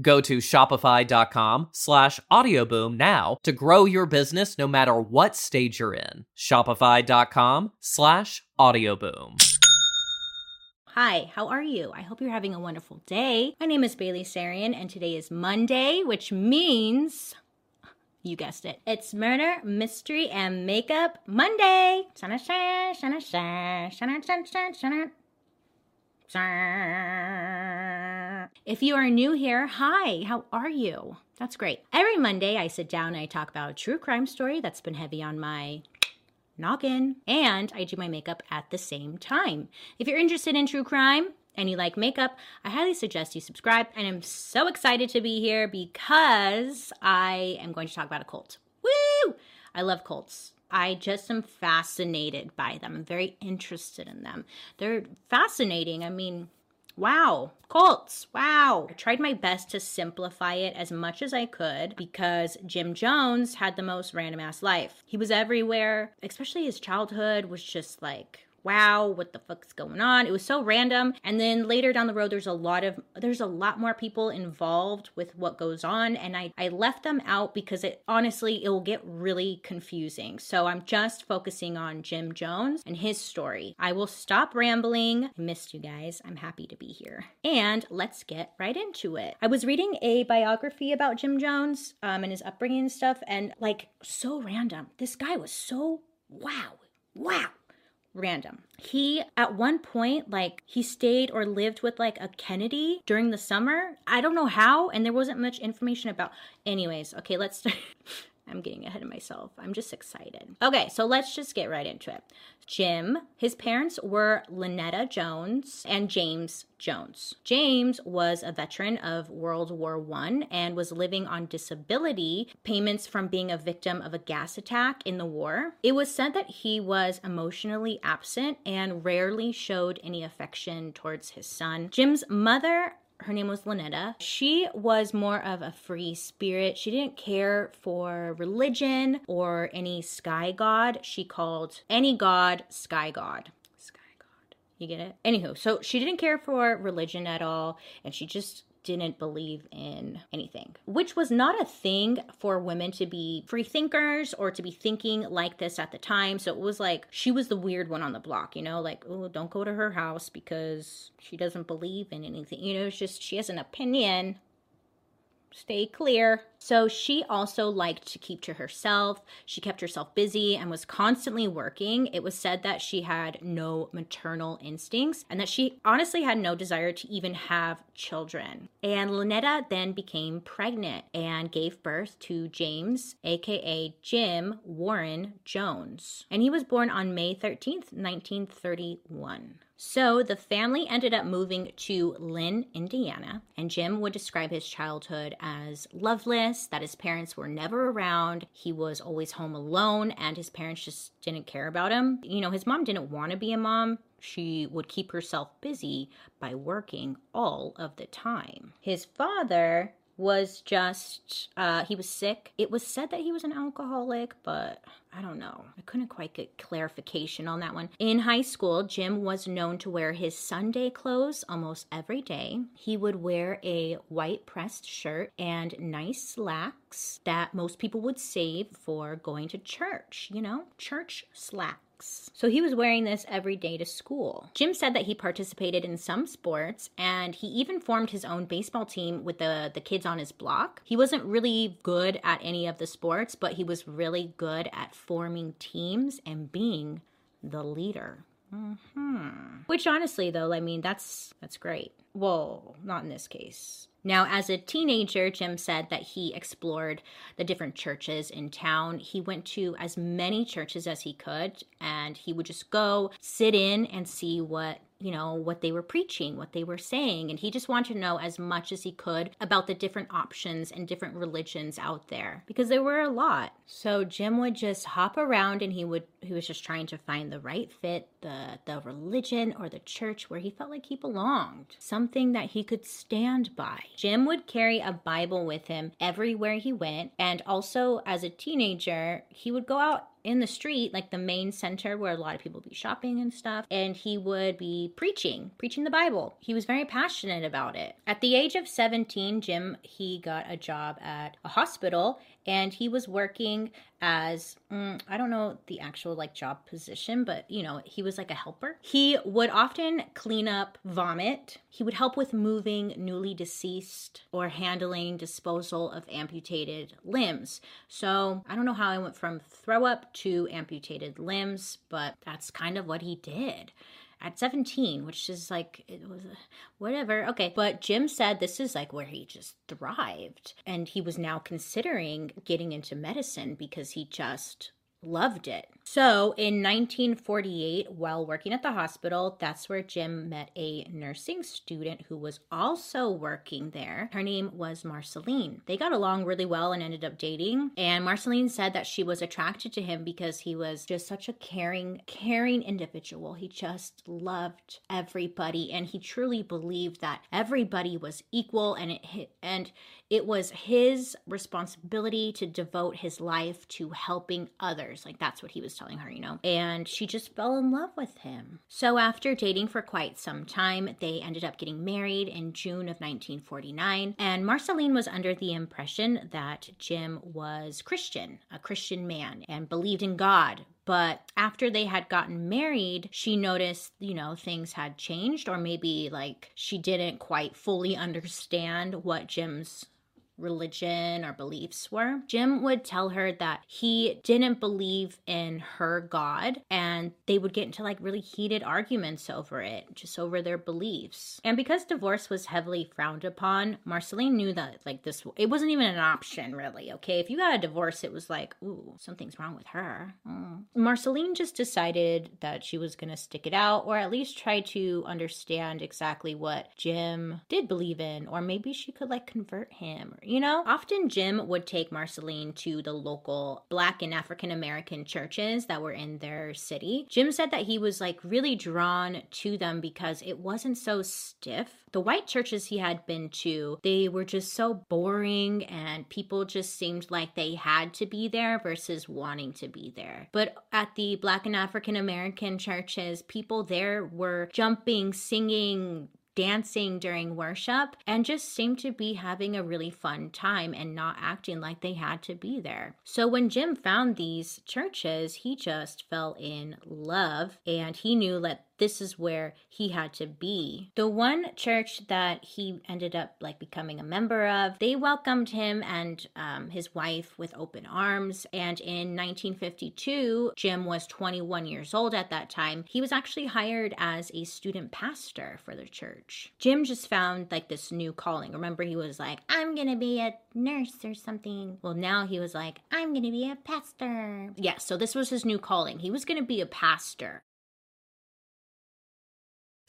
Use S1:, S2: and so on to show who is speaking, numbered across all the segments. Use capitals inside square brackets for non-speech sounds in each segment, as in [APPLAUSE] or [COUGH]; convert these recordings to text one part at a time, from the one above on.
S1: Go to shopify.com slash audioboom now to grow your business no matter what stage you're in. Shopify.com slash audioboom.
S2: Hi, how are you? I hope you're having a wonderful day. My name is Bailey Sarian, and today is Monday, which means you guessed it. It's Murder, Mystery, and Makeup Monday. If you are new here, hi, how are you? That's great. Every Monday, I sit down and I talk about a true crime story that's been heavy on my noggin, and I do my makeup at the same time. If you're interested in true crime, and you like makeup, I highly suggest you subscribe. And I'm so excited to be here because I am going to talk about a cult. Woo! I love cults. I just am fascinated by them. I'm very interested in them. They're fascinating. I mean, wow, cults, wow. I tried my best to simplify it as much as I could because Jim Jones had the most random ass life. He was everywhere, especially his childhood was just like wow, what the fuck's going on? It was so random. And then later down the road, there's a lot of, there's a lot more people involved with what goes on. And I, I left them out because it honestly, it will get really confusing. So I'm just focusing on Jim Jones and his story. I will stop rambling. I missed you guys. I'm happy to be here. And let's get right into it. I was reading a biography about Jim Jones um, and his upbringing and stuff. And like, so random. This guy was so wow. Wow random. He, at one point, like, he stayed or lived with like a Kennedy during the summer. I don't know how, and there wasn't much information about. Anyways, okay, let's start. [LAUGHS] I'm getting ahead of myself. I'm just excited. Okay, so let's just get right into it. Jim, his parents were Lynetta Jones and James Jones. James was a veteran of World War I and was living on disability payments from being a victim of a gas attack in the war. It was said that he was emotionally absent and rarely showed any affection towards his son. Jim's mother her name was Lynetta. She was more of a free spirit. She didn't care for religion or any sky god. She called any god sky god. Sky god. You get it? Anywho, so she didn't care for religion at all, and she just didn't believe in anything, which was not a thing for women to be free thinkers or to be thinking like this at the time. So it was like she was the weird one on the block, you know, like, oh, don't go to her house because she doesn't believe in anything. You know, it's just she has an opinion stay clear. So she also liked to keep to herself. She kept herself busy and was constantly working. It was said that she had no maternal instincts and that she honestly had no desire to even have children. And Lynetta then became pregnant and gave birth to James, aka Jim Warren Jones. And he was born on May 13th, 1931. So the family ended up moving to Lynn, Indiana, and Jim would describe his childhood as loveless, that his parents were never around. He was always home alone, and his parents just didn't care about him. You know, his mom didn't want to be a mom. She would keep herself busy by working all of the time. His father was just, uh, he was sick. It was said that he was an alcoholic, but I don't know. I couldn't quite get clarification on that one. In high school, Jim was known to wear his Sunday clothes almost every day. He would wear a white pressed shirt and nice slacks that most people would save for going to church, you know, church slacks. So he was wearing this every day to school. Jim said that he participated in some sports and he even formed his own baseball team with the, the kids on his block. He wasn't really good at any of the sports, but he was really good at forming teams and being the leader. Mm-hmm. Which honestly though, I mean that's that's great. Well, not in this case. Now, as a teenager, Jim said that he explored the different churches in town. He went to as many churches as he could, and he would just go sit in and see what you know, what they were preaching, what they were saying. And he just wanted to know as much as he could about the different options and different religions out there because there were a lot. So Jim would just hop around and he would he was just trying to find the right fit, the the religion or the church where he felt like he belonged, something that he could stand by. Jim would carry a Bible with him everywhere he went, and also as a teenager, he would go out in the street, like the main center where a lot of people be shopping and stuff, and he would be preaching, preaching the Bible. He was very passionate about it. At the age of 17, Jim he got a job at a hospital and he was working as mm, I don't know the actual like job position, but you know, he was like a helper. He would often clean up vomit. He would help with moving newly deceased or handling disposal of amputated limbs. So, I don't know how I went from throw up to amputated limbs, but that's kind of what he did at 17, which is like, it was whatever. Okay. But Jim said this is like where he just thrived. And he was now considering getting into medicine because he just loved it. So in 1948, while working at the hospital, that's where Jim met a nursing student who was also working there. Her name was Marceline. They got along really well and ended up dating. And Marceline said that she was attracted to him because he was just such a caring, caring individual. He just loved everybody and he truly believed that everybody was equal and it and it was his responsibility to devote his life to helping others. Like that's what he was telling her, you know. And she just fell in love with him. So after dating for quite some time, they ended up getting married in June of 1949. And Marceline was under the impression that Jim was Christian, a Christian man, and believed in God, but after they had gotten married, she noticed, you know, things had changed, or maybe like she didn't quite fully understand what Jim's religion or beliefs were. Jim would tell her that he didn't believe in her God and they would get into like really heated arguments over it, just over their beliefs. And because divorce was heavily frowned upon, Marceline knew that like this it wasn't even an option really, okay? If you got a divorce, it was like, ooh, something's wrong with her. Mm. Marceline just decided that she was going to stick it out or at least try to understand exactly what Jim did believe in or maybe she could like convert him you know, often Jim would take Marceline to the local Black and African American churches that were in their city. Jim said that he was like really drawn to them because it wasn't so stiff. The white churches he had been to, they were just so boring and people just seemed like they had to be there versus wanting to be there. But at the Black and African American churches, people there were jumping, singing, dancing during worship and just seemed to be having a really fun time and not acting like they had to be there. So when Jim found these churches, he just fell in love and he knew that this is where he had to be. The one church that he ended up like becoming a member of, they welcomed him and um, his wife with open arms. And in 1952, Jim was 21 years old at that time. He was actually hired as a student pastor for the church. Jim just found like this new calling. Remember, he was like, I'm gonna be a nurse or something. Well, now he was like, I'm gonna be a pastor. Yeah, so this was his new calling. He was gonna be a pastor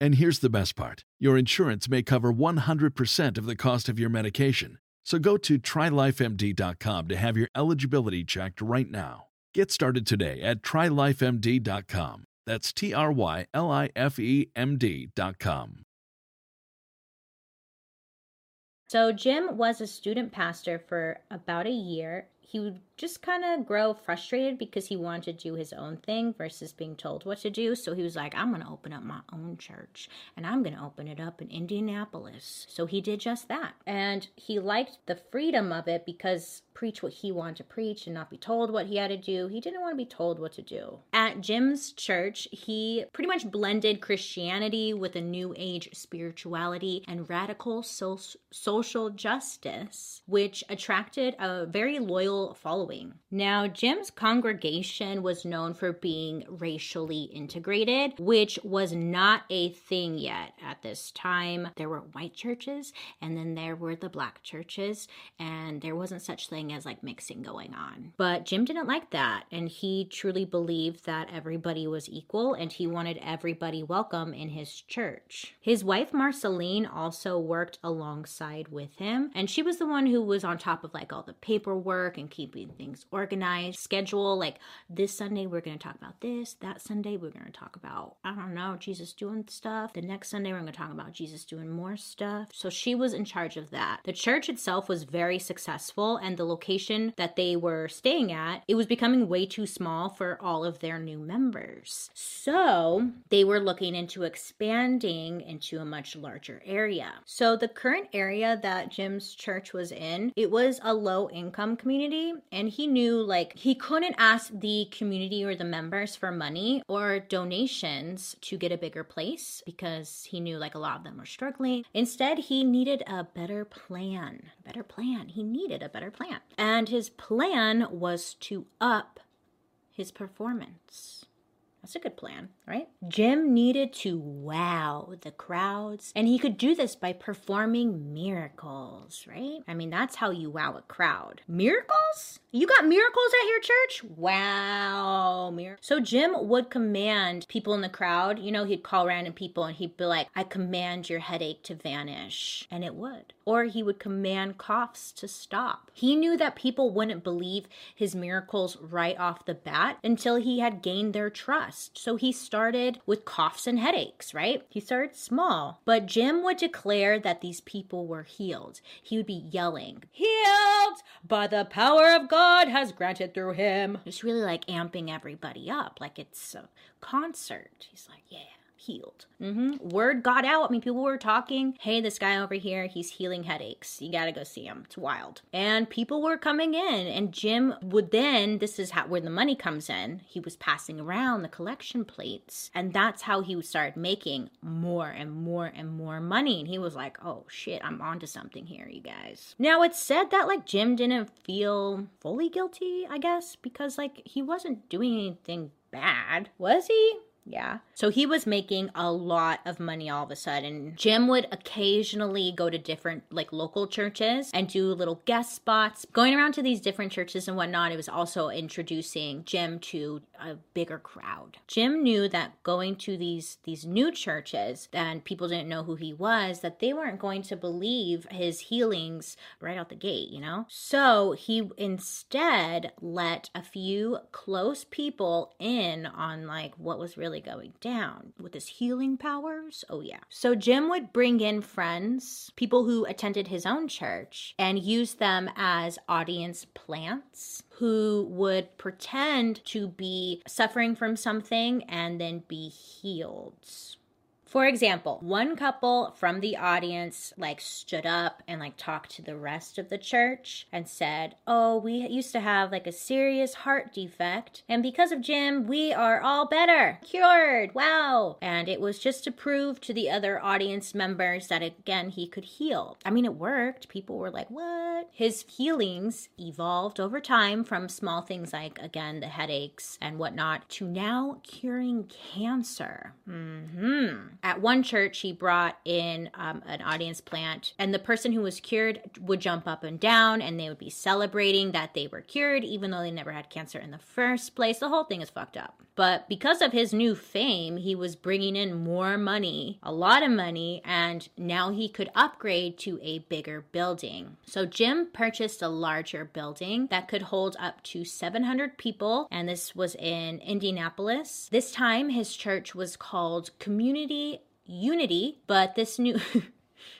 S3: And here's the best part your insurance may cover 100% of the cost of your medication. So go to trylifemd.com to have your eligibility checked right now. Get started today at trylifemd.com. That's T R Y L I F E M D.com.
S2: So, Jim was a student pastor for about a year. He would just kind of grow frustrated because he wanted to do his own thing versus being told what to do. So he was like, I'm going to open up my own church and I'm going to open it up in Indianapolis. So he did just that. And he liked the freedom of it because preach what he wanted to preach and not be told what he had to do. He didn't want to be told what to do. At Jim's church, he pretty much blended Christianity with a new age spirituality and radical so- social justice, which attracted a very loyal following following. Now, Jim's congregation was known for being racially integrated, which was not a thing yet at this time. There were white churches, and then there were the black churches, and there wasn't such thing as like mixing going on. But Jim didn't like that, and he truly believed that everybody was equal, and he wanted everybody welcome in his church. His wife Marceline also worked alongside with him, and she was the one who was on top of like all the paperwork and keeping things organized, schedule like this Sunday we're going to talk about this, that Sunday we're going to talk about, I don't know, Jesus doing stuff. The next Sunday we're going to talk about Jesus doing more stuff. So she was in charge of that. The church itself was very successful and the location that they were staying at, it was becoming way too small for all of their new members. So they were looking into expanding into a much larger area. So the current area that Jim's church was in, it was a low income community and he knew like he couldn't ask the community or the members for money or donations to get a bigger place because he knew like a lot of them were struggling. Instead, he needed a better plan. Better plan. He needed a better plan. And his plan was to up his performance. That's a good plan, right? Jim needed to wow the crowds, and he could do this by performing miracles, right? I mean, that's how you wow a crowd. Miracles? You got miracles at your church? Wow. Mir- so Jim would command people in the crowd, you know, he'd call random people and he'd be like, I command your headache to vanish. And it would. Or he would command coughs to stop. He knew that people wouldn't believe his miracles right off the bat until he had gained their trust. So he started with coughs and headaches, right? He started small. But Jim would declare that these people were healed. He would be yelling, Healed by the power of God has granted through him. It's really like amping everybody up. Like it's a concert. He's like, yeah healed. Mm-hmm. Word got out. I mean, people were talking, hey, this guy over here, he's healing headaches. You gotta go see him. It's wild. And people were coming in, and Jim would then, this is how where the money comes in. He was passing around the collection plates, and that's how he started making more and more and more money. And he was like, oh shit, I'm onto something here, you guys. Now, it's said that like Jim didn't feel fully guilty, I guess, because like he wasn't doing anything bad, was he? Yeah. So he was making a lot of money all of a sudden. Jim would occasionally go to different, like, local churches and do little guest spots. Going around to these different churches and whatnot, it was also introducing Jim to a bigger crowd. Jim knew that going to these these new churches and people didn't know who he was, that they weren't going to believe his healings right out the gate, you know? So he instead let a few close people in on like what was really going down with his healing powers. Oh, yeah. So Jim would bring in friends, people who attended his own church, and use them as audience plants who would pretend to be suffering from something and then be healed. For example, one couple from the audience like stood up and like talked to the rest of the church and said, "Oh, we used to have like a serious heart defect, and because of Jim, we are all better. Cured. Wow." And it was just to prove to the other audience members that again, he could heal. I mean, it worked. People were like, "What?" His healings evolved over time from small things like again, the headaches and whatnot to now curing cancer. Mhm. At one church, he brought in um, an audience plant, and the person who was cured would jump up and down, and they would be celebrating that they were cured, even though they never had cancer in the first place. The whole thing is fucked up. But because of his new fame, he was bringing in more money, a lot of money, and now he could upgrade to a bigger building. So Jim purchased a larger building that could hold up to 700 people, and this was in Indianapolis. This time, his church was called Community unity, but this new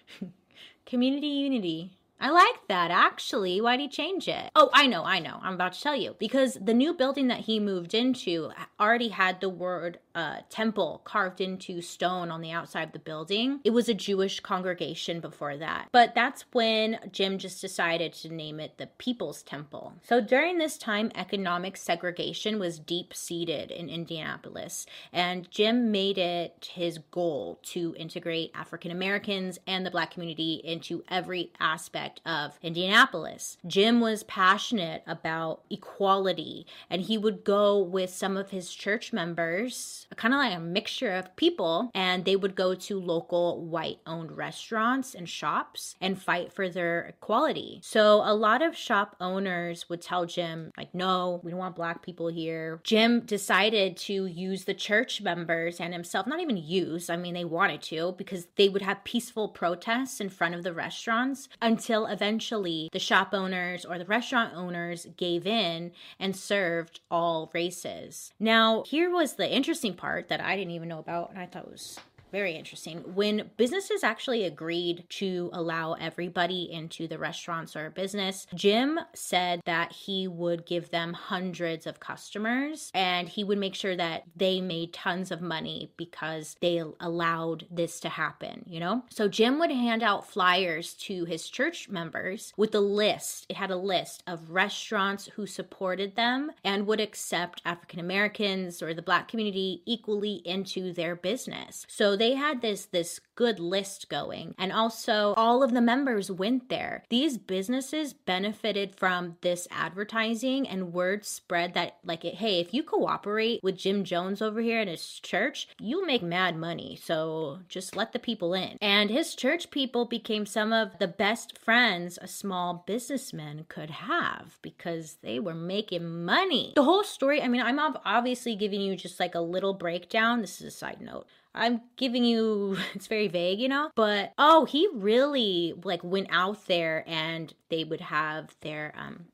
S2: [LAUGHS] community unity I like that actually. Why'd he change it? Oh, I know, I know. I'm about to tell you. Because the new building that he moved into already had the word uh, temple carved into stone on the outside of the building. It was a Jewish congregation before that. But that's when Jim just decided to name it the People's Temple. So during this time, economic segregation was deep seated in Indianapolis. And Jim made it his goal to integrate African Americans and the Black community into every aspect aspect of Indianapolis. Jim was passionate about equality and he would go with some of his church members, kind of like a mixture of people, and they would go to local white owned restaurants and shops and fight for their equality. So a lot of shop owners would tell Jim, like, no, we don't want black people here. Jim decided to use the church members and himself, not even use, I mean, they wanted to because they would have peaceful protests in front of the restaurants until until eventually the shop owners or the restaurant owners gave in and served all races. Now, here was the interesting part that I didn't even know about and I thought was very interesting. When businesses actually agreed to allow everybody into the restaurants or business, Jim said that he would give them hundreds of customers and he would make sure that they made tons of money because they allowed this to happen, you know? So Jim would hand out flyers to his church members with a list. It had a list of restaurants who supported them and would accept African Americans or the black community equally into their business. So they had this this good list going and also all of the members went there. These businesses benefited from this advertising and word spread that like hey, if you cooperate with Jim Jones over here in his church, you'll make mad money. So just let the people in. And his church people became some of the best friends a small businessman could have because they were making money. The whole story, I mean, I'm obviously giving you just like a little breakdown. This is a side note. I'm giving you [LAUGHS] it's very vague, you know? But oh, he really like went out there and they would have their um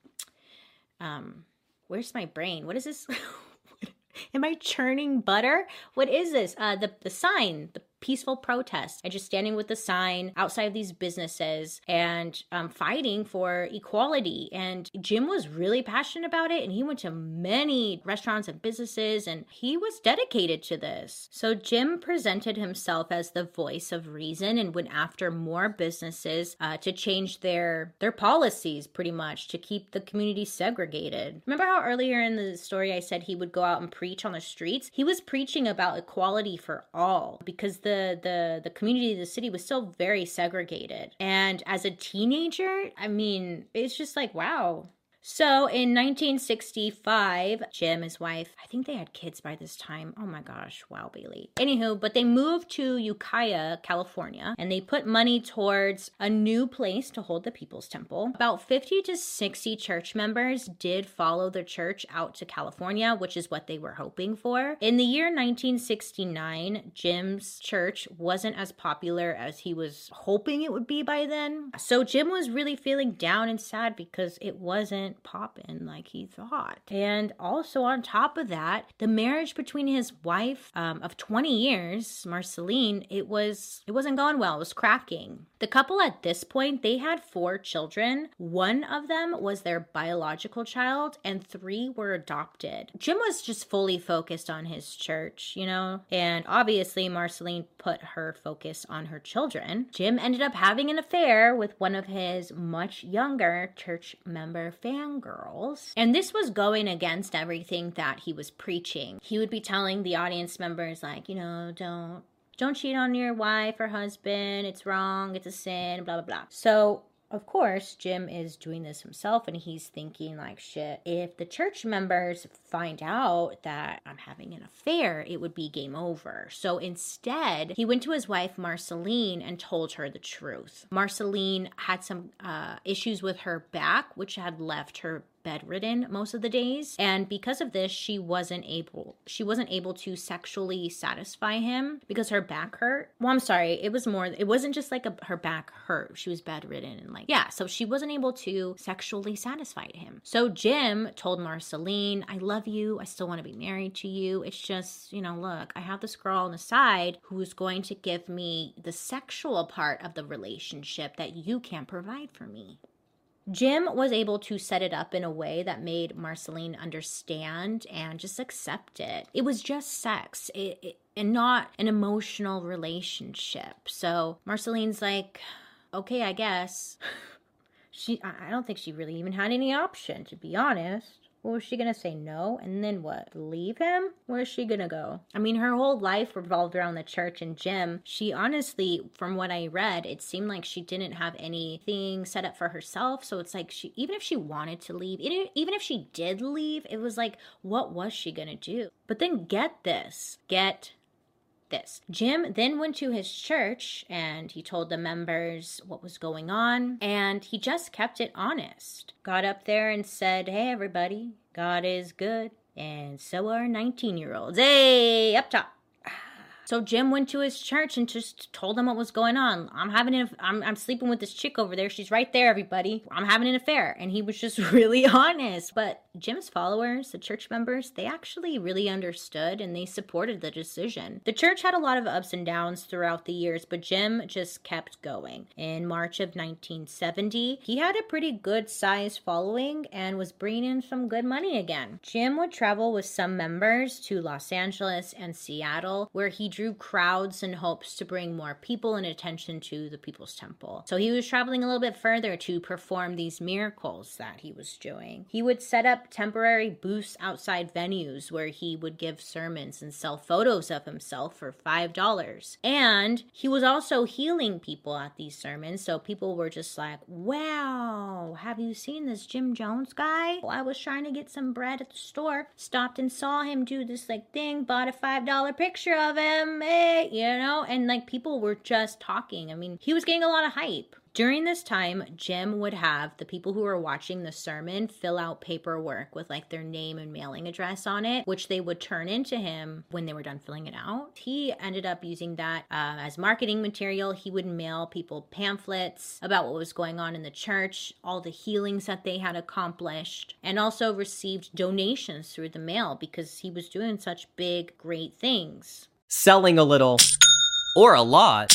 S2: um where's my brain? What is this? [LAUGHS] Am I churning butter? What is this? Uh the the sign, the peaceful protest and just standing with the sign outside of these businesses and um, fighting for equality. And Jim was really passionate about it, and he went to many restaurants and businesses, and he was dedicated to this. So Jim presented himself as the voice of reason and went after more businesses uh, to change their their policies, pretty much to keep the community segregated. Remember how earlier in the story I said he would go out and preach on the streets? He was preaching about equality for all because the the the community of the city was still very segregated. And as a teenager, I mean, it's just like wow, so in 1965, Jim, his wife, I think they had kids by this time. Oh my gosh, wow, Bailey. Anywho, but they moved to Ukiah, California, and they put money towards a new place to hold the People's Temple. About 50 to 60 church members did follow the church out to California, which is what they were hoping for. In the year 1969, Jim's church wasn't as popular as he was hoping it would be by then. So Jim was really feeling down and sad because it wasn't popping like he thought. And also, on top of that, the marriage between his wife um, of 20 years, Marceline, it was it wasn't going well. It was cracking. The couple at this point, they had four children. One of them was their biological child, and three were adopted. Jim was just fully focused on his church, you know, and obviously Marceline put her focus on her children. Jim ended up having an affair with one of his much younger church member fangirls, and this was going against everything that he was preaching. He would be telling the audience members, like, you know, don't don't cheat on your wife or husband. It's wrong. It's a sin. Blah, blah, blah. So of course, Jim is doing this himself and he's thinking, like, shit, if the church members find out that I'm having an affair, it would be game over. So instead, he went to his wife, Marceline, and told her the truth. Marceline had some uh, issues with her back, which had left her bedridden most of the days. And because of this she wasn't able she wasn't able to sexually satisfy him because her back hurt. Well i'm sorry. It was more it wasn't just like a, her back hurt. She was bedridden and like yeah so she wasn't able to sexually satisfy him. So jim told marceline i love you. I still want to be married to you. It's just you know look i have this girl on the side who's going to give me the sexual part of the relationship that you can't provide for me Jim was able to set it up in a way that made Marceline understand and just accept it. It was just sex it, it, and not an emotional relationship. So Marceline's like, okay, I guess. [LAUGHS] she, I don't think she really even had any option, to be honest. Was she gonna say? No? And then what? Leave him? Where is she gonna go? I mean, her whole life revolved around the church and Jim. She honestly, from what I read, it seemed like she didn't have anything set up for herself. So it's like she, even if she wanted to leave, even if she did leave, it was like, what was she gonna do? But then get this, get this. Jim then went to his church and he told the members what was going on, and he just kept it honest. Got up there and said, Hey, everybody, God is good, and so are 19 year olds. Hey, up top. [SIGHS] So Jim went to his church and just told them what was going on. I'm having an, I'm, I'm sleeping with this chick over there. She's right there, everybody. I'm having an affair. And he was just [LAUGHS] really honest. But Jim's followers, the church members, they actually really understood and they supported the decision. The church had a lot of ups and downs throughout the years, but Jim just kept going. In March of 1970, he had a pretty good sized following and was bringing in some good money again. Jim would travel with some members to Los Angeles and Seattle, where he drew crowds in hopes to bring more people and attention to the People's Temple. So he was traveling a little bit further to perform these miracles that he was doing. He would set up temporary booths outside venues where he would give sermons and sell photos of himself for $5. And he was also healing people at these sermons. So people were just like, wow, have you seen this Jim Jones guy? Well, I was trying to get some bread at the store, stopped and saw him do this like thing, bought a $5 picture of him Eh, you know, and like people were just talking. I mean, he was getting a lot of hype. During this time, Jim would have the people who were watching the sermon fill out paperwork with like their name and mailing address on it, which they would turn into him when they were done filling it out. He ended up using that uh, as marketing material. He would mail people pamphlets about what was going on in the church, all the healings that they had accomplished, and also received donations through the mail because he was doing such big, great things
S1: selling a little or a lot,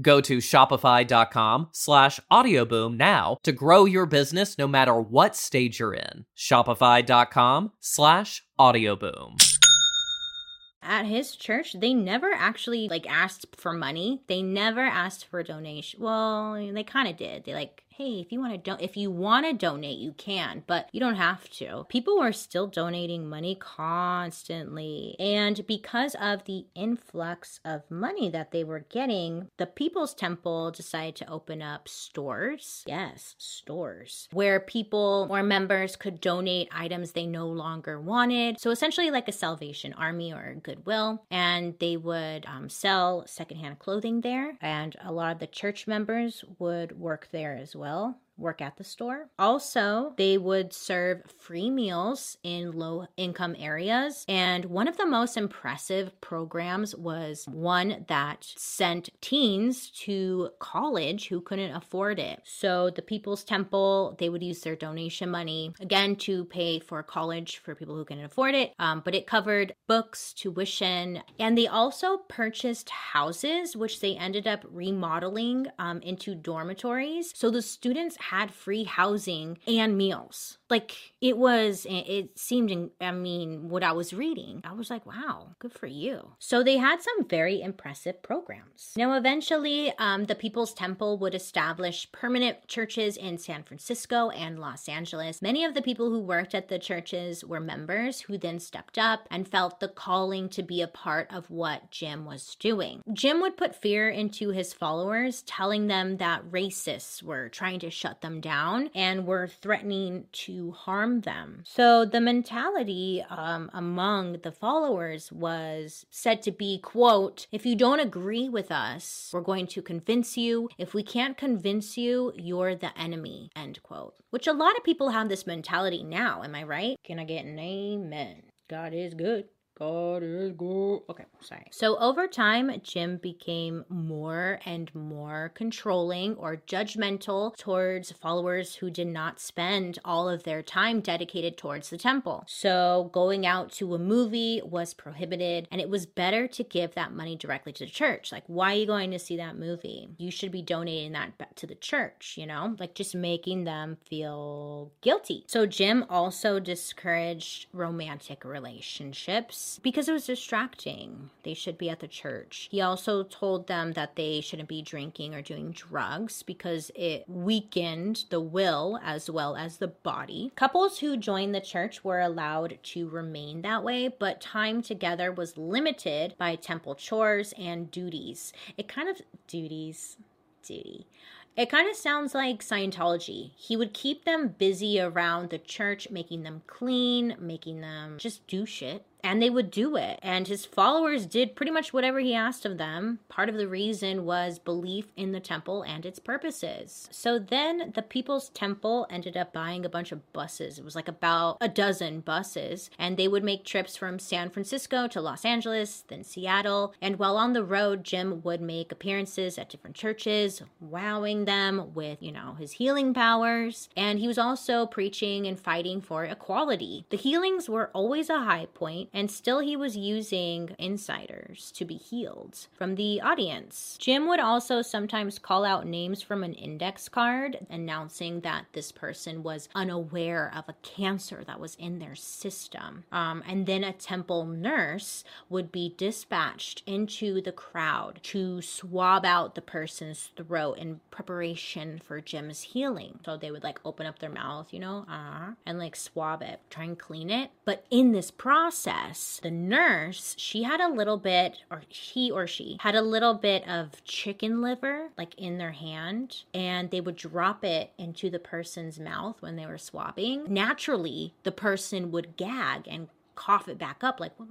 S1: Go to shopify.com slash audioboom now to grow your business no matter what stage you're in. Shopify.com slash audioboom.
S2: At his church, they never actually like asked for money. They never asked for donation. Well, they kind of did. They like hey, if you want to do- if you want to donate, you can, but you don't have to. People were still donating money constantly. And because of the influx of money that they were getting, the People's Temple decided to open up stores. Yes, stores where people or members could donate items they no longer wanted. So essentially like a Salvation Army or Goodwill, and they would um, sell secondhand clothing there, and a lot of the church members would work there as well well work at the store. Also, they would serve free meals in low income areas. And one of the most impressive programs was one that sent teens to college who couldn't afford it. So, the People's Temple, they would use their donation money again to pay for college for people who couldn't afford it. Um, but it covered books, tuition, and they also purchased houses, which they ended up remodeling um, into dormitories. So, the students had free housing and meals. Like it was, it seemed, I mean, what I was reading, I was like, wow, good for you. So they had some very impressive programs. Now, eventually, um, the People's Temple would establish permanent churches in San Francisco and Los Angeles. Many of the people who worked at the churches were members who then stepped up and felt the calling to be a part of what Jim was doing. Jim would put fear into his followers, telling them that racists were trying to shut them down and were threatening to harm them. So the mentality um, among the followers was said to be, quote, if you don't agree with us, we're going to convince you. If we can't convince you, you're the enemy, end quote. Which a lot of people have this mentality now. Am I right? Can I get an amen? God is good. God is good. Okay, sorry. So over time, Jim became more and more controlling or judgmental towards followers who did not spend all of their time dedicated towards the temple. So going out to a movie was prohibited, and it was better to give that money directly to the church. Like, why are you going to see that movie? You should be donating that to the church, you know? Like, just making them feel guilty. So Jim also discouraged romantic relationships because it was distracting. They should be at the church. He also told them that they shouldn't be drinking or doing drugs because it weakened the will as well as the body. Couples who joined the church were allowed to remain that way, but time together was limited by temple chores and duties. It kind of duties duty. It kind of sounds like Scientology. He would keep them busy around the church, making them clean, making them just do shit and they would do it. And his followers did pretty much whatever he asked of them. Part of the reason was belief in the temple and its purposes. So then the People's Temple ended up buying a bunch of buses. It was like about a dozen buses, and they would make trips from San Francisco to Los Angeles, then Seattle. And while on the road, Jim would make appearances at different churches, wowing them with, you know, his healing powers. And he was also preaching and fighting for equality. The healings were always a high point and still he was using insiders to be healed from the audience. Jim would also sometimes call out names from an index card announcing that this person was unaware of a cancer that was in their system. Um, and then a temple nurse would be dispatched into the crowd to swab out the person's throat in preparation for Jim's healing. So they would like open up their mouth, you know, uh, and like swab it, try and clean it. But in this process, the nurse, she had a little bit, or he or she had a little bit of chicken liver like in their hand, and they would drop it into the person's mouth when they were swabbing. Naturally, the person would gag and cough it back up, like, the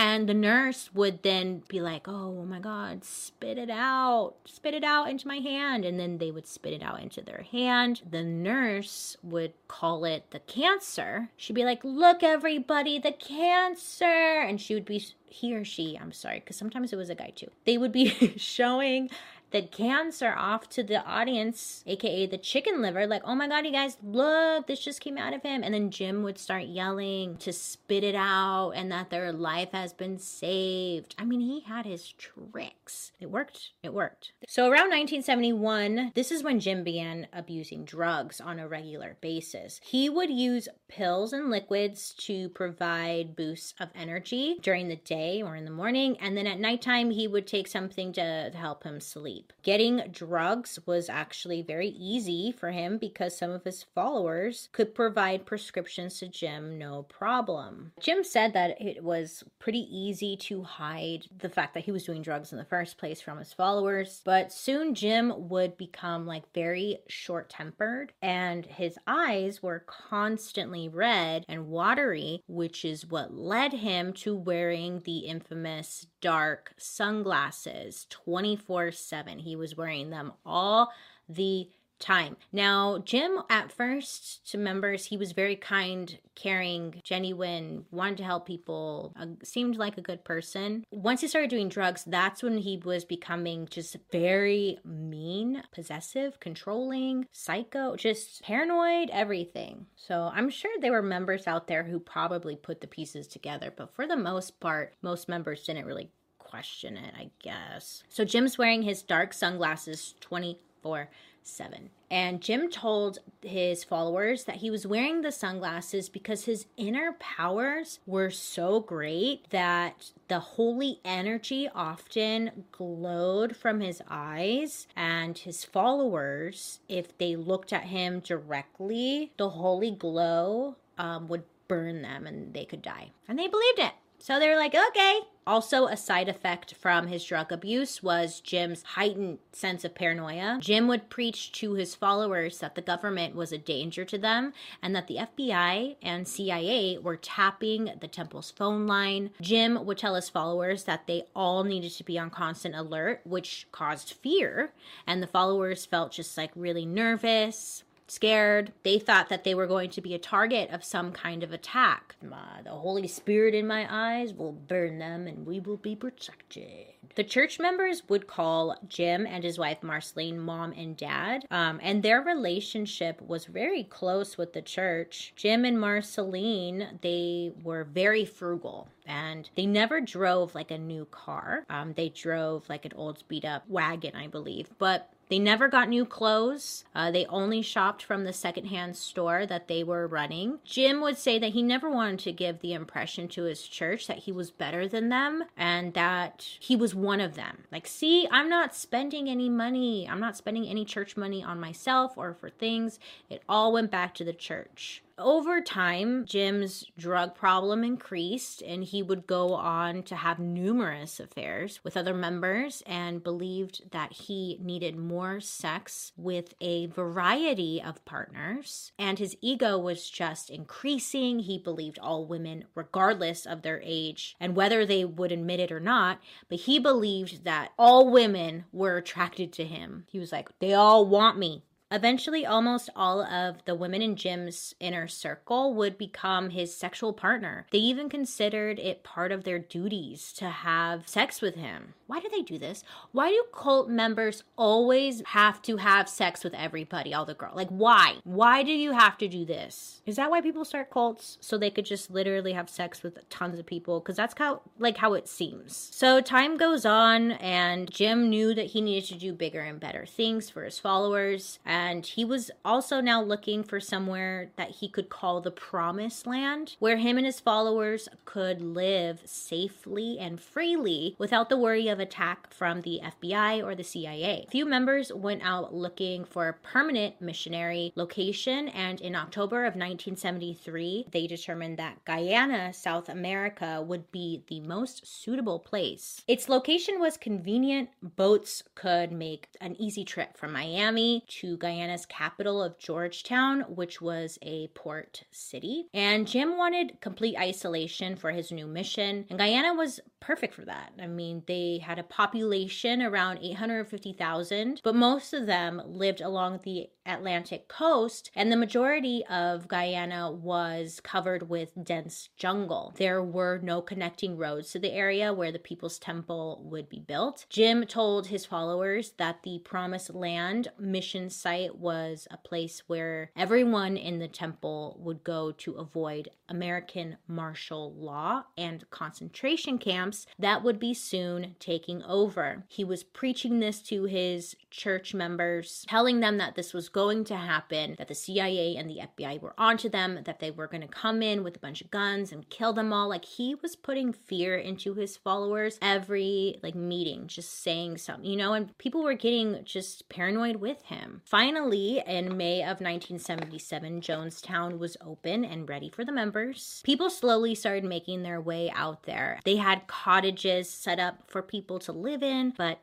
S2: and the nurse would then be like, oh, oh my God, spit it out, spit it out into my hand. And then they would spit it out into their hand. The nurse would call it the cancer. She'd be like, look, everybody, the cancer. And she would be, he or she, I'm sorry, because sometimes it was a guy too. They would be [LAUGHS] showing the cancer off to the audience, aka the chicken liver, like, oh my god, you guys, look, this just came out of him. And then Jim would start yelling to spit it out and that their life has been saved. I mean, he had his tricks. It worked. It worked. So around 1971, this is when Jim began abusing drugs on a regular basis. He would use pills and liquids to provide boosts of energy during the day or in the morning. And then at nighttime, he would take something to, to help him sleep Getting drugs was actually very easy for him because some of his followers could provide prescriptions to Jim no problem. Jim said that it was pretty easy to hide the fact that he was doing drugs in the first place from his followers, but soon Jim would become like very short tempered and his eyes were constantly red and watery, which is what led him to wearing the infamous dark sunglasses 24 7. He was wearing them all the time. Now, Jim, at first to members, he was very kind, caring, genuine, wanted to help people, uh, seemed like a good person. Once he started doing drugs, that's when he was becoming just very mean, possessive, controlling, psycho, just paranoid, everything. So I'm sure there were members out there who probably put the pieces together, but for the most part, most members didn't really question it, I guess. So Jim's wearing his dark sunglasses 24 7. And Jim told his followers that he was wearing the sunglasses because his inner powers were so great that the holy energy often glowed from his eyes. And his followers, if they looked at him directly, the holy glow um, would burn them and they could die. And they believed it. So they're like, okay. Also, a side effect from his drug abuse was Jim's heightened sense of paranoia. Jim would preach to his followers that the government was a danger to them and that the FBI and CIA were tapping the temple's phone line. Jim would tell his followers that they all needed to be on constant alert, which caused fear. And the followers felt just like really nervous, scared. They thought that they were going to be a target of some kind of attack. the Holy Spirit in my eyes will burn them and we will be protected. The church members would call Jim and his wife Marceline mom and dad, um, and their relationship was very close with the church. Jim and Marceline, they were very frugal and they never drove like a new car. Um, they drove like an old beat up wagon, I believe. But they never got new clothes. Uh, they only shopped from the secondhand store that they were running. Jim would say that he never wanted to give the impression to his church that he was better than them and that he was one of them. Like, see, I'm not spending any money. I'm not spending any church money on myself or for things. It all went back to the church over time, Jim's drug problem increased, and he would go on to have numerous affairs with other members and believed that he needed more sex with a variety of partners. And his ego was just increasing. He believed all women, regardless of their age and whether they would admit it or not, but he believed that all women were attracted to him. He was like, they all want me Eventually, almost all of the women in Jim's inner circle would become his sexual partner. They even considered it part of their duties to have sex with him. Why do they do this? Why do cult members always have to have sex with everybody, all the girls? Like, why? Why do you have to do this? Is that why people start cults? So they could just literally have sex with tons of people? Because that's how, like, how it seems. So time goes on, and Jim knew that he needed to do bigger and better things for his followers. And he was also now looking for somewhere that he could call the promised land, where him and his followers could live safely and freely without the worry of attack from the FBI or the CIA. A few members went out looking for a permanent missionary location, and in October of 1973, they determined that Guyana, South America, would be the most suitable place. Its location was convenient. Boats could make an easy trip from Miami to Guyana's capital of Georgetown, which was a port city. And Jim wanted complete isolation for his new mission, and Guyana was perfect for that. I mean, they had a population around 850,000, but most of them lived along the Atlantic coast, and the majority of Guyana was covered with dense jungle. There were no connecting roads to the area where the People's Temple would be built. Jim told his followers that the Promised Land mission site was a place where everyone in the temple would go to avoid American martial law and concentration camps that would be soon taking over. He was preaching this to his church members, telling them that this was going to happen, that the CIA and the FBI were onto them, that they were going to come in with a bunch of guns and kill them all. Like he was putting fear into his followers every like meeting, just saying something, you know, and people were getting just paranoid with him. Finally, in May of 1977, Jonestown was open and ready for the members. People slowly started making their way out there. They had cottages set up for people to live in, but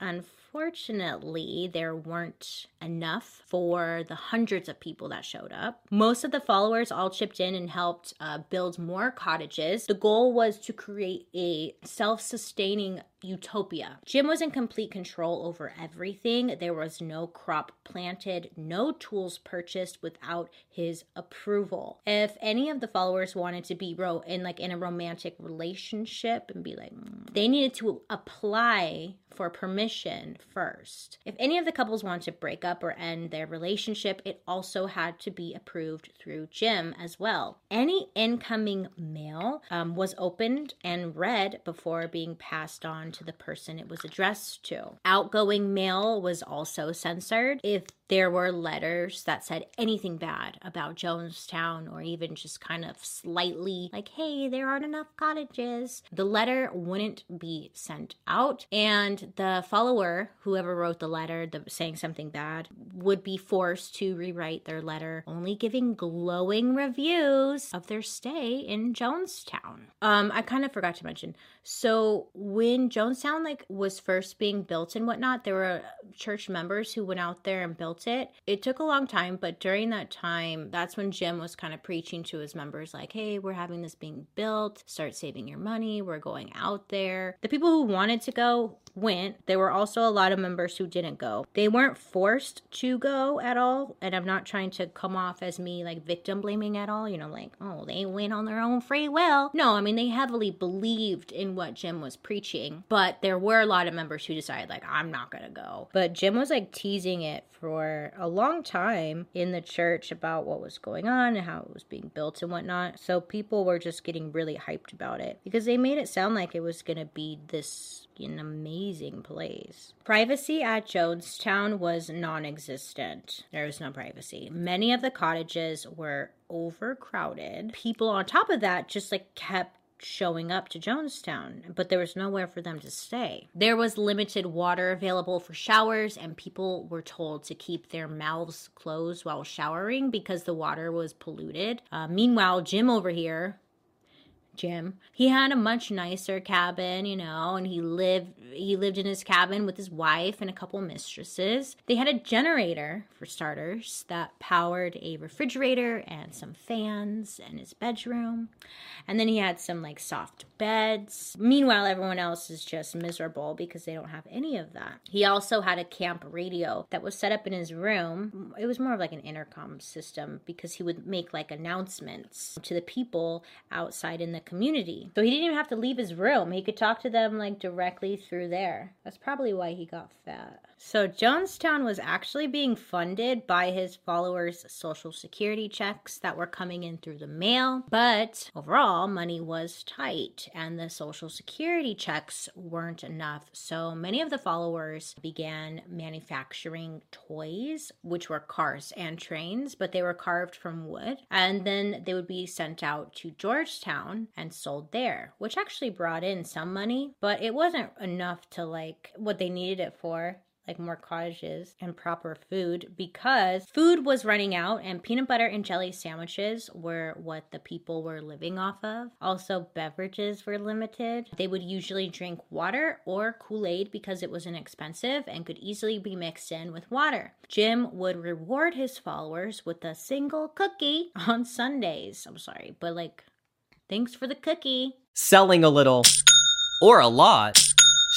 S2: unfortunately, Unfortunately, there weren't enough for the hundreds of people that showed up. Most of the followers all chipped in and helped uh, build more cottages. The goal was to create a self sustaining utopia. Jim was in complete control over everything. There was no crop planted, no tools purchased without his approval. If any of the followers wanted to be ro- in like in a romantic relationship and be like mm, they needed to apply for permission first. If any of the couples wanted to break up or end their relationship, it also had to be approved through Jim as well. Any incoming mail um, was opened and read before being passed on to the person it was addressed to. Outgoing mail was also censored. If there were letters that said anything bad about Jonestown or even just kind of slightly like, hey, there aren't enough cottages, the letter wouldn't be sent out. And the follower, whoever wrote the letter the, saying something bad, would be forced to rewrite their letter, only giving glowing reviews of their stay in Jonestown. Um, I kind of forgot to mention. So when Jonestown like was first being built and whatnot, there were uh, church members who went out there and built it. It took a long time, but during that time, that's when Jim was kind of preaching to his members like, hey, we're having this being built. Start saving your money. We're going out there. The people who wanted to go went. There were also a lot of members who didn't go. They weren't forced to go at all. And I'm not trying to come off as me like victim blaming at all, you know, like, oh, they went on their own free will. No, I mean, they heavily believed in what Jim was preaching, but there were a lot of members who decided, like, I'm not going to go. But Jim was like teasing it for a long time in the church about what was going on and how it was being built and whatnot. So people were just getting really hyped about it because they made it sound like it was going to be this an amazing place. Privacy at Jonestown was non existent. There was no privacy. Many of the cottages were overcrowded. People on top of that just like kept showing up to Jonestown, but there was nowhere for them to stay. There was limited water available for showers, and people were told to keep their mouths closed while showering because the water was polluted. Uh, meanwhile, Jim over here Jim. He had a much nicer cabin, you know, and he lived he lived in his cabin with his wife and a couple mistresses. They had a generator for starters that powered a refrigerator and some fans in his bedroom. And then he had some like soft beds. Meanwhile, everyone else is just miserable because they don't have any of that. He also had a camp radio that was set up in his room. It was more of like an intercom system because he would make like announcements to the people outside in the community. So he didn't even have to leave his room. He could talk to them like directly through there. That's probably why he got fat. So Jonestown was actually being funded by his followers' social security checks that were coming in through the mail, but overall money was tight and the social security checks weren't enough. So many of the followers began manufacturing toys, which were cars and trains, but they were carved from wood, and then they would be sent out to Georgetown and sold there, which actually brought in some money, but it wasn't enough to like what they needed it for like more cottages and proper food because food was running out and peanut butter and jelly sandwiches were what the people were living off of. Also, beverages were limited. They would usually drink water or Kool Aid because it was inexpensive and could easily be mixed in with water. Jim would reward his followers with a single cookie on Sundays. I'm sorry, but like, thanks for the cookie.
S1: Selling a little or a lot.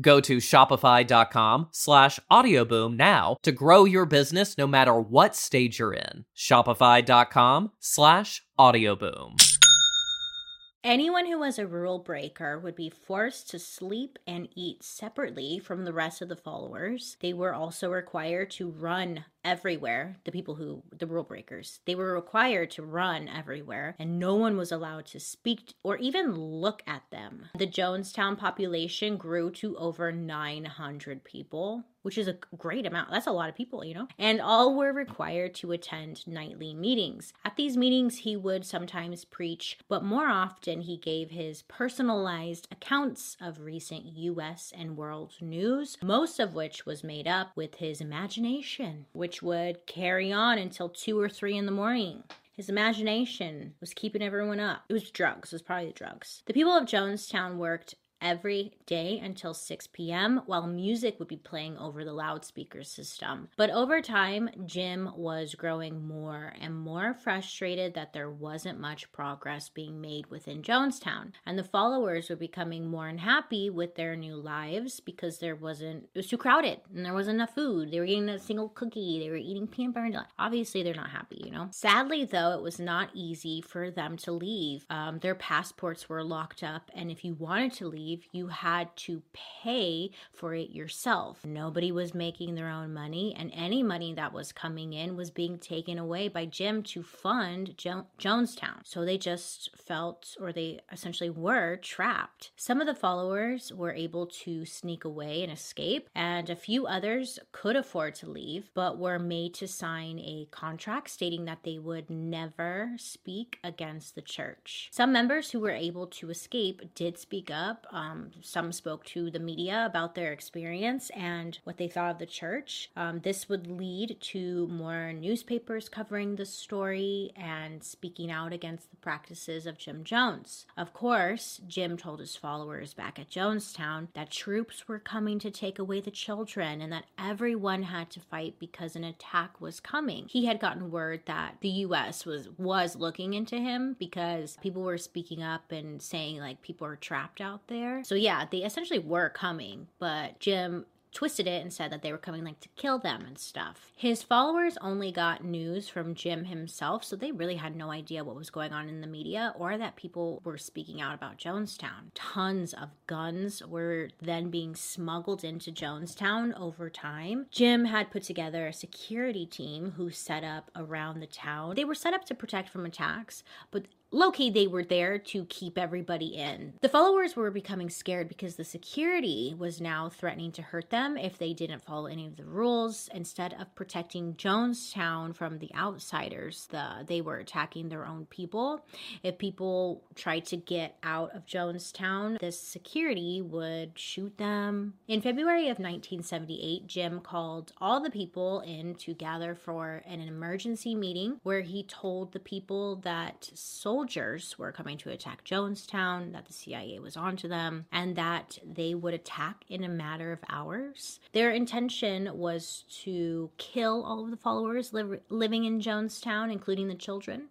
S1: Go to shopify.com slash audioboom now to grow your business no matter what stage you're in. Shopify.com slash audioboom.
S2: Anyone who was a rule breaker would be forced to sleep and eat separately from the rest of the followers. They were also required to run everywhere. The people who, the rule breakers, they were required to run everywhere, and no one was allowed to speak or even look at them. The Jonestown population grew to over 900 people, which is a great amount. That's a lot of people, you know? And all were required to attend nightly meetings. At these meetings, he would sometimes preach, but more often he gave his personalized accounts of recent US and world news, most of which was made up with his imagination, which would carry on until two or three in the morning. His imagination was keeping everyone up. It was drugs, it was probably the drugs. The people of Jonestown worked every day until 6 p.m., while music would be playing over the loudspeaker system. But over time, Jim was growing more and more frustrated that there wasn't much progress being made within Jonestown. And the followers were becoming more unhappy with their new lives because there wasn't, it was too crowded and there wasn't enough food. They were getting a single cookie, they were eating peanut butter. And Obviously, they're not happy, you know? Sadly, though, it was not easy for them to leave. Um, their passports were locked up, and if you wanted to leave, you had to pay for it yourself. Nobody was making their own money, and any money that was coming in was being taken away by Jim to fund jo- Jonestown. So they just felt, or they essentially were, trapped. Some of the followers were able to sneak away and escape, and a few others could afford to leave, but were made to sign a contract stating that they would never speak against the church. Some members who were able to escape did speak up. Um, some spoke to the media about their experience and what they thought of the church. Um, this would lead to more newspapers covering the story and speaking out against the practices of Jim Jones. Of course, Jim told his followers back at Jonestown that troops were coming to take away the children and that everyone had to fight because an attack was coming. He had gotten word that the US was was looking into him because people were speaking up and saying like people are trapped out there. So yeah, they essentially were coming, but Jim twisted it and said that they were coming like to kill them and stuff. His followers only got news from Jim himself, so they really had no idea what was going on in the media or that people were speaking out about Jonestown. Tons of guns were then being smuggled into Jonestown over time. Jim had put together a security team who set up around the town. They were set up to protect from attacks, but Low-key, they were there to keep everybody in. The followers were becoming scared because the security was now threatening to hurt them if they didn't follow any of the rules. Instead of protecting Jonestown from the outsiders, the, they were attacking their own people. If people tried to get out of Jonestown, the security would shoot them. In February of 1978, Jim called all the people in to gather for an emergency meeting where he told the people that soldiers soldiers were coming to attack Jonestown, that the CIA was onto them, and that they would attack in a matter of hours. Their intention was to kill all of the followers li- living in Jonestown, including the children.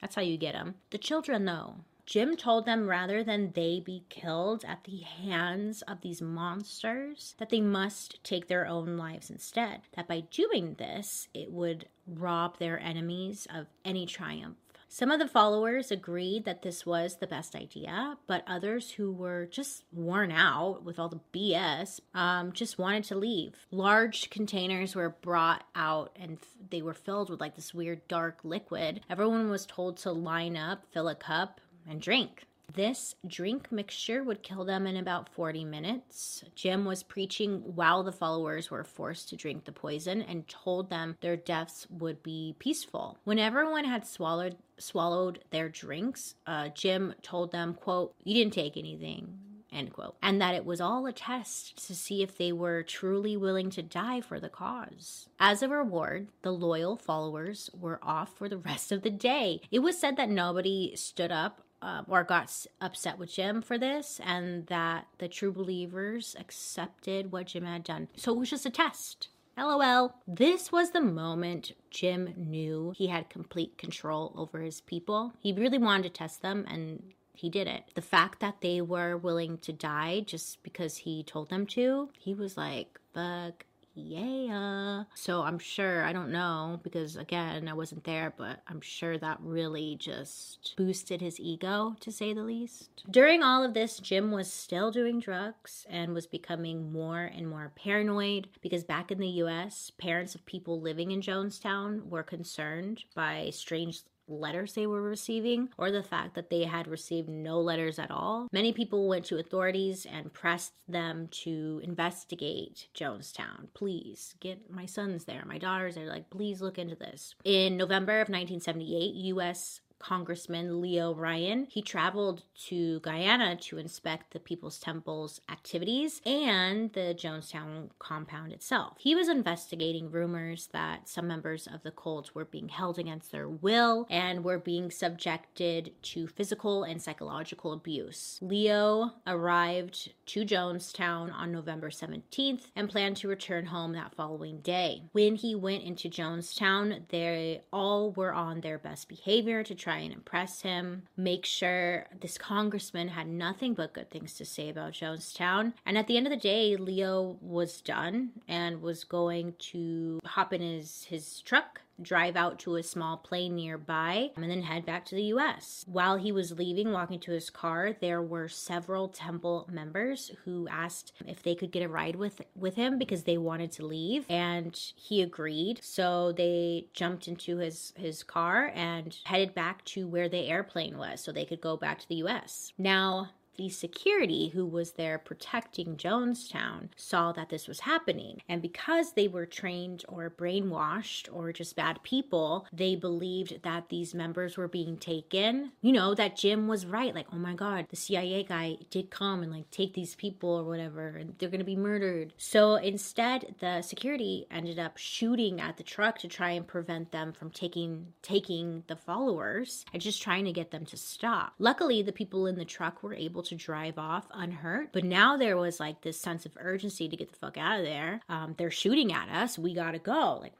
S2: That's how you get them. The children, though, Jim told them rather than they be killed at the hands of these monsters, that they must take their own lives instead. That by doing this, it would rob their enemies of any triumph. Some of the followers agreed that this was the best idea, but others who were just worn out with all the BS um, just wanted to leave. Large containers were brought out and f- they were filled with like this weird dark liquid. Everyone was told to line up, fill a cup, and drink. This drink mixture would kill them in about 40 minutes. Jim was preaching while the followers were forced to drink the poison and told them their deaths would be peaceful. When everyone had swallowed swallowed their drinks, uh, Jim told them, quote, you didn't take anything end quote. And that it was all a test to see if they were truly willing to die for the cause. As a reward, the loyal followers were off for the rest of the day. It was said that nobody stood up uh, or got upset with Jim for this, and that the true believers accepted what Jim had done. So it was just a test. LOL. This was the moment Jim knew he had complete control over his people. He really wanted to test them, and he did it. The fact that they were willing to die just because he told them to, he was like, fuck yeah. So I'm sure, I don't know, because again, I wasn't there, but I'm sure that really just boosted his ego, to say the least. During all of this, Jim was still doing drugs and was becoming more and more paranoid because back in the US, parents of people living in Jonestown were concerned by strange letters they were receiving or the fact that they had received no letters at all. Many people went to authorities and pressed them to investigate Jonestown. Please get my sons there, my daughters there. Like, please look into this. In November of 1978, U.S. Congressman Leo Ryan. He traveled to Guyana to inspect the People's Temple's activities and the Jonestown compound itself. He was investigating rumors that some members of the cult were being held against their will and were being subjected to physical and psychological abuse. Leo arrived to Jonestown on November 17th and planned to return home that following day. When he went into Jonestown, they all were on their best behavior to try and impress him, make sure this congressman had nothing but good things to say about Jonestown. And at the end of the day, Leo was done and was going to hop in his, his truck drive out to a small plane nearby, um, and then head back to the US. While he was leaving, walking to his car, there were several temple members who asked if they could get a ride with with him because they wanted to leave, and he agreed. So they jumped into his his car and headed back to where the airplane was so they could go back to the US. Now, The security who was there protecting Jonestown saw that this was happening. And because they were trained or brainwashed or just bad people, they believed that these members were being taken. You know, that Jim was right. Like, oh my God, the CIA guy did come and like take these people or whatever, and they're going to be murdered. So instead, the security ended up shooting at the truck to try and prevent them from taking taking the followers and just trying to get them to stop. Luckily, the people in the truck were able to drive off unhurt, but now there was like this sense of urgency to get the fuck out of there. Um, they're shooting at us. We gotta go. Like,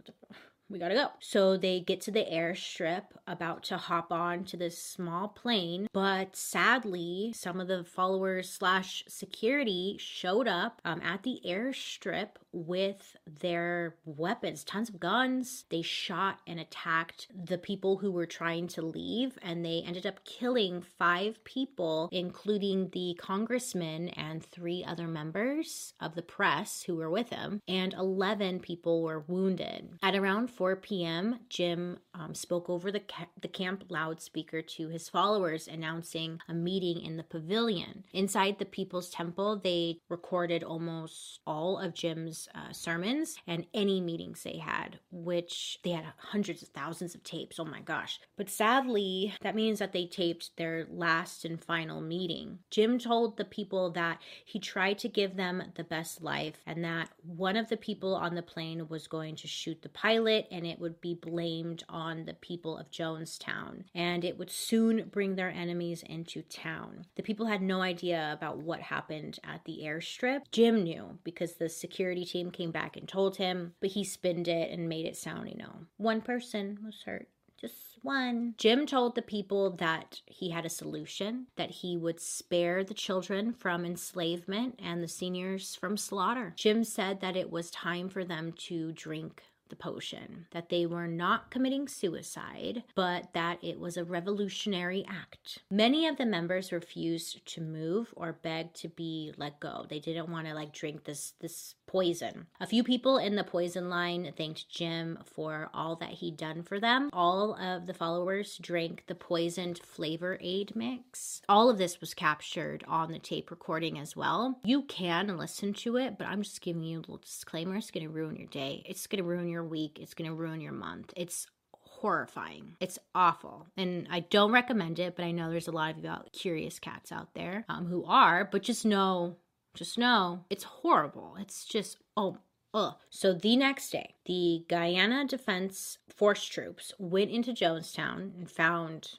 S2: we gotta go. So they get to the airstrip, about to hop on to this small plane, but sadly, some of the followers slash security showed up um, at the airstrip with their weapons, tons of guns. They shot and attacked the people who were trying to leave, and they ended up killing five people, including the congressman and three other members of the press who were with him, and 11 people were wounded. At around 4 p.m., Jim um, spoke over the, ca- the camp loudspeaker to his followers, announcing a meeting in the pavilion. Inside the People's Temple, they recorded almost all of Jim's uh, sermons and any meetings they had, which they had hundreds of thousands of tapes. Oh my gosh. But sadly, that means that they taped their last and final meeting. Jim told the people that he tried to give them the best life and that one of the people on the plane was going to shoot the pilot and it would be blamed on the people of Jonestown and it would soon bring their enemies into town. The people had no idea about what happened at the airstrip. Jim knew because the security team came back and told him, but he spinned it and made it sound, you know, one person was hurt just one. Jim told the people that he had a solution, that he would spare the children from enslavement and the seniors from slaughter. Jim said that it was time for them to drink the potion, that they were not committing suicide, but that it was a revolutionary act. Many of the members refused to move or begged to be let go. They didn't want to like drink this this poison. A few people in the poison line thanked Jim for all that he'd done for them. All of the followers drank the poisoned flavor aid mix. All of this was captured on the tape recording as well. You can listen to it, but I'm just giving you a little disclaimer. It's going to ruin your day. It's going to ruin your week. It's going to ruin your month. It's horrifying. It's awful. And I don't recommend it, but I know there's a lot of you out curious cats out there um, who are, but just know just know it's horrible. It's just, oh, Ugh. So the next day, the Guyana Defense Force troops went into Jonestown and found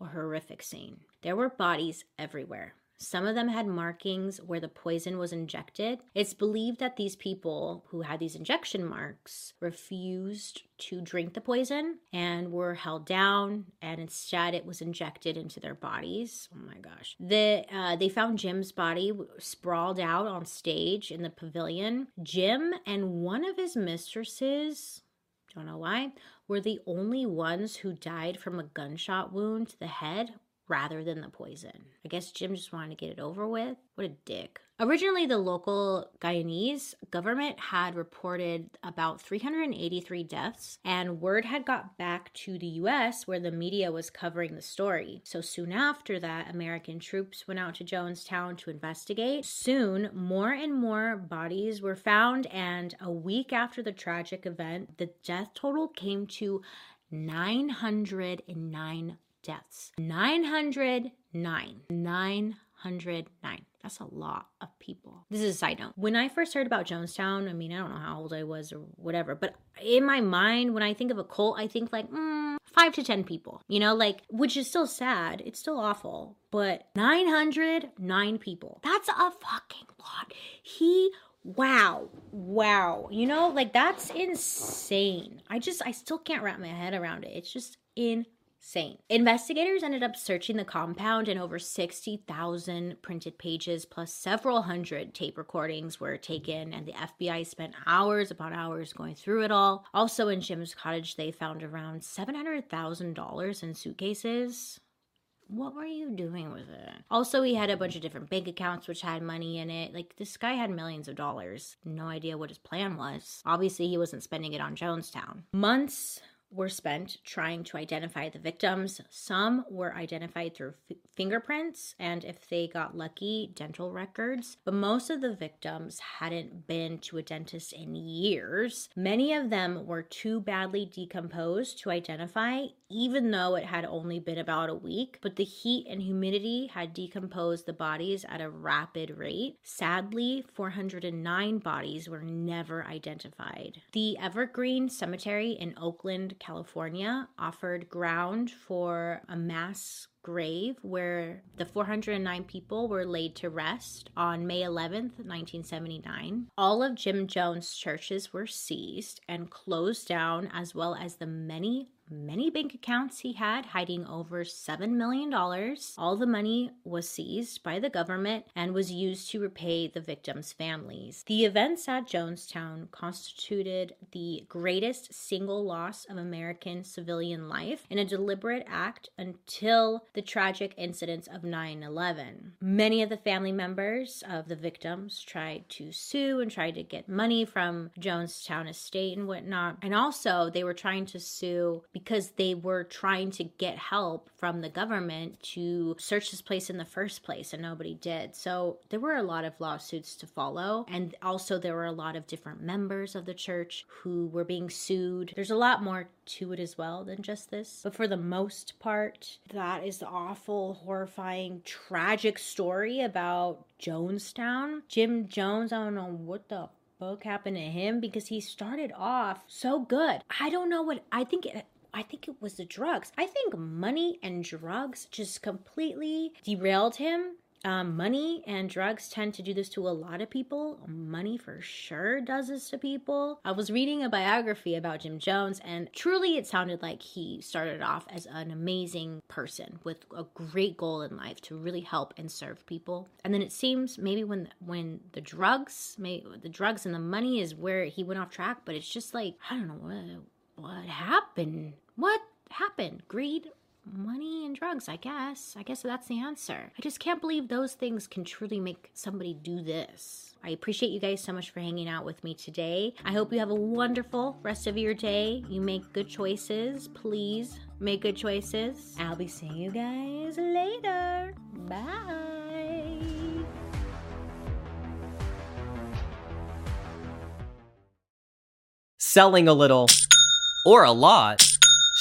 S2: a horrific scene. There were bodies everywhere. Some of them had markings where the poison was injected. It's believed that these people who had these injection marks refused to drink the poison and were held down, and instead it was injected into their bodies. Oh my gosh! The uh, they found Jim's body sprawled out on stage in the pavilion. Jim and one of his mistresses don't know why, were the only ones who died from a gunshot wound to the head rather than the poison. I guess Jim just wanted to get it over with. What a dick. Originally, the local Guyanese government had reported about 383 deaths, and word had got back to the US where the media was covering the story. So soon after that, American troops went out to Jonestown to investigate. Soon, more and more bodies were found, and a week after the tragic event, the death total came to 909 deaths. 909. 909. That's a lot of people. This is a side note. When I first heard about Jonestown, I mean, I don't know how old I was or whatever, but in my mind, when I think of a cult, I think like, mm, five to 10 people, you know, like, which is still sad. It's still awful, but 909 people. That's a fucking lot. He wow wow you know like that's insane i just i still can't wrap my head around it it's just in insane. Investigators ended up searching the compound, and over 60,000 printed pages plus several hundred tape recordings were taken, and the FBI spent hours upon hours going through it all. Also, in Jim's cottage, they found around $700,000 in suitcases. What were you doing with it? Also, he had a bunch of different bank accounts which had money in it. Like, this guy had millions of dollars. No idea what his plan was. Obviously, he wasn't spending it on Jonestown. Months were spent trying to identify the victims. Some were identified through f- fingerprints and, if they got lucky, dental records. But most of the victims hadn't been to a dentist in years. Many of them were too badly decomposed to identify, even though it had only been about a week. But the heat and humidity had decomposed the bodies at a rapid rate. Sadly, 409 bodies were never identified. The Evergreen Cemetery in Oakland, California offered ground for a mass grave where the 409 people were laid to rest on May 11th, 1979. All of Jim Jones' churches were seized and closed down, as well as the many many bank accounts he had, hiding over $7 million. All the money was seized by the government and was used to repay the victims' families. The events at Jonestown constituted the greatest single loss of American civilian life in a deliberate act until the tragic incidents of 9 11. Many of the family members of the victims tried to sue and tried to get money from Jonestown estate and whatnot. And also, they were trying to sue because they were trying to get help from the government to search this place in the first place, and nobody did. So there were a lot of lawsuits to follow. And also, there were a lot of different members of the church who were being sued. There's a lot more to it as well than just this. But for the most part, that is the awful, horrifying, tragic story about Jonestown. Jim Jones, I don't know what the fuck happened to him because he started off so good. I don't know what I think it, I think it was the drugs. I think money and drugs just completely derailed him. Um, money and drugs tend to do this to a lot of people. Money for sure does this to people. I was reading a biography about Jim Jones, and truly it sounded like he started off as an amazing person with a great goal in life to really help and serve people. And then it seems maybe when when the drugs, maybe the drugs and the money is where he went off track. But it's just like I don't know what what happened what happened? Greed, money, and drugs, I guess. I guess that's the answer. I just can't believe those things can truly make somebody do this. I appreciate you guys so much for hanging out with me today. I hope you have a wonderful rest of your day. You make good choices. Please make good choices. I'll be seeing you guys later. Bye.
S1: Selling a little or a lot.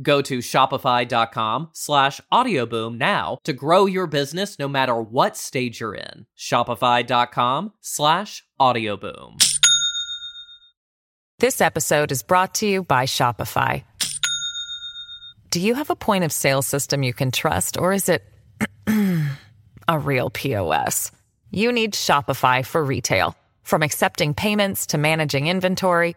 S1: Go to shopify.com slash audioboom now to grow your business no matter what stage you're in. Shopify.com slash audioboom.
S4: This episode is brought to you by Shopify. Do you have a point of sale system you can trust, or is it [CLEARS THROAT] a real POS? You need Shopify for retail. From accepting payments to managing inventory,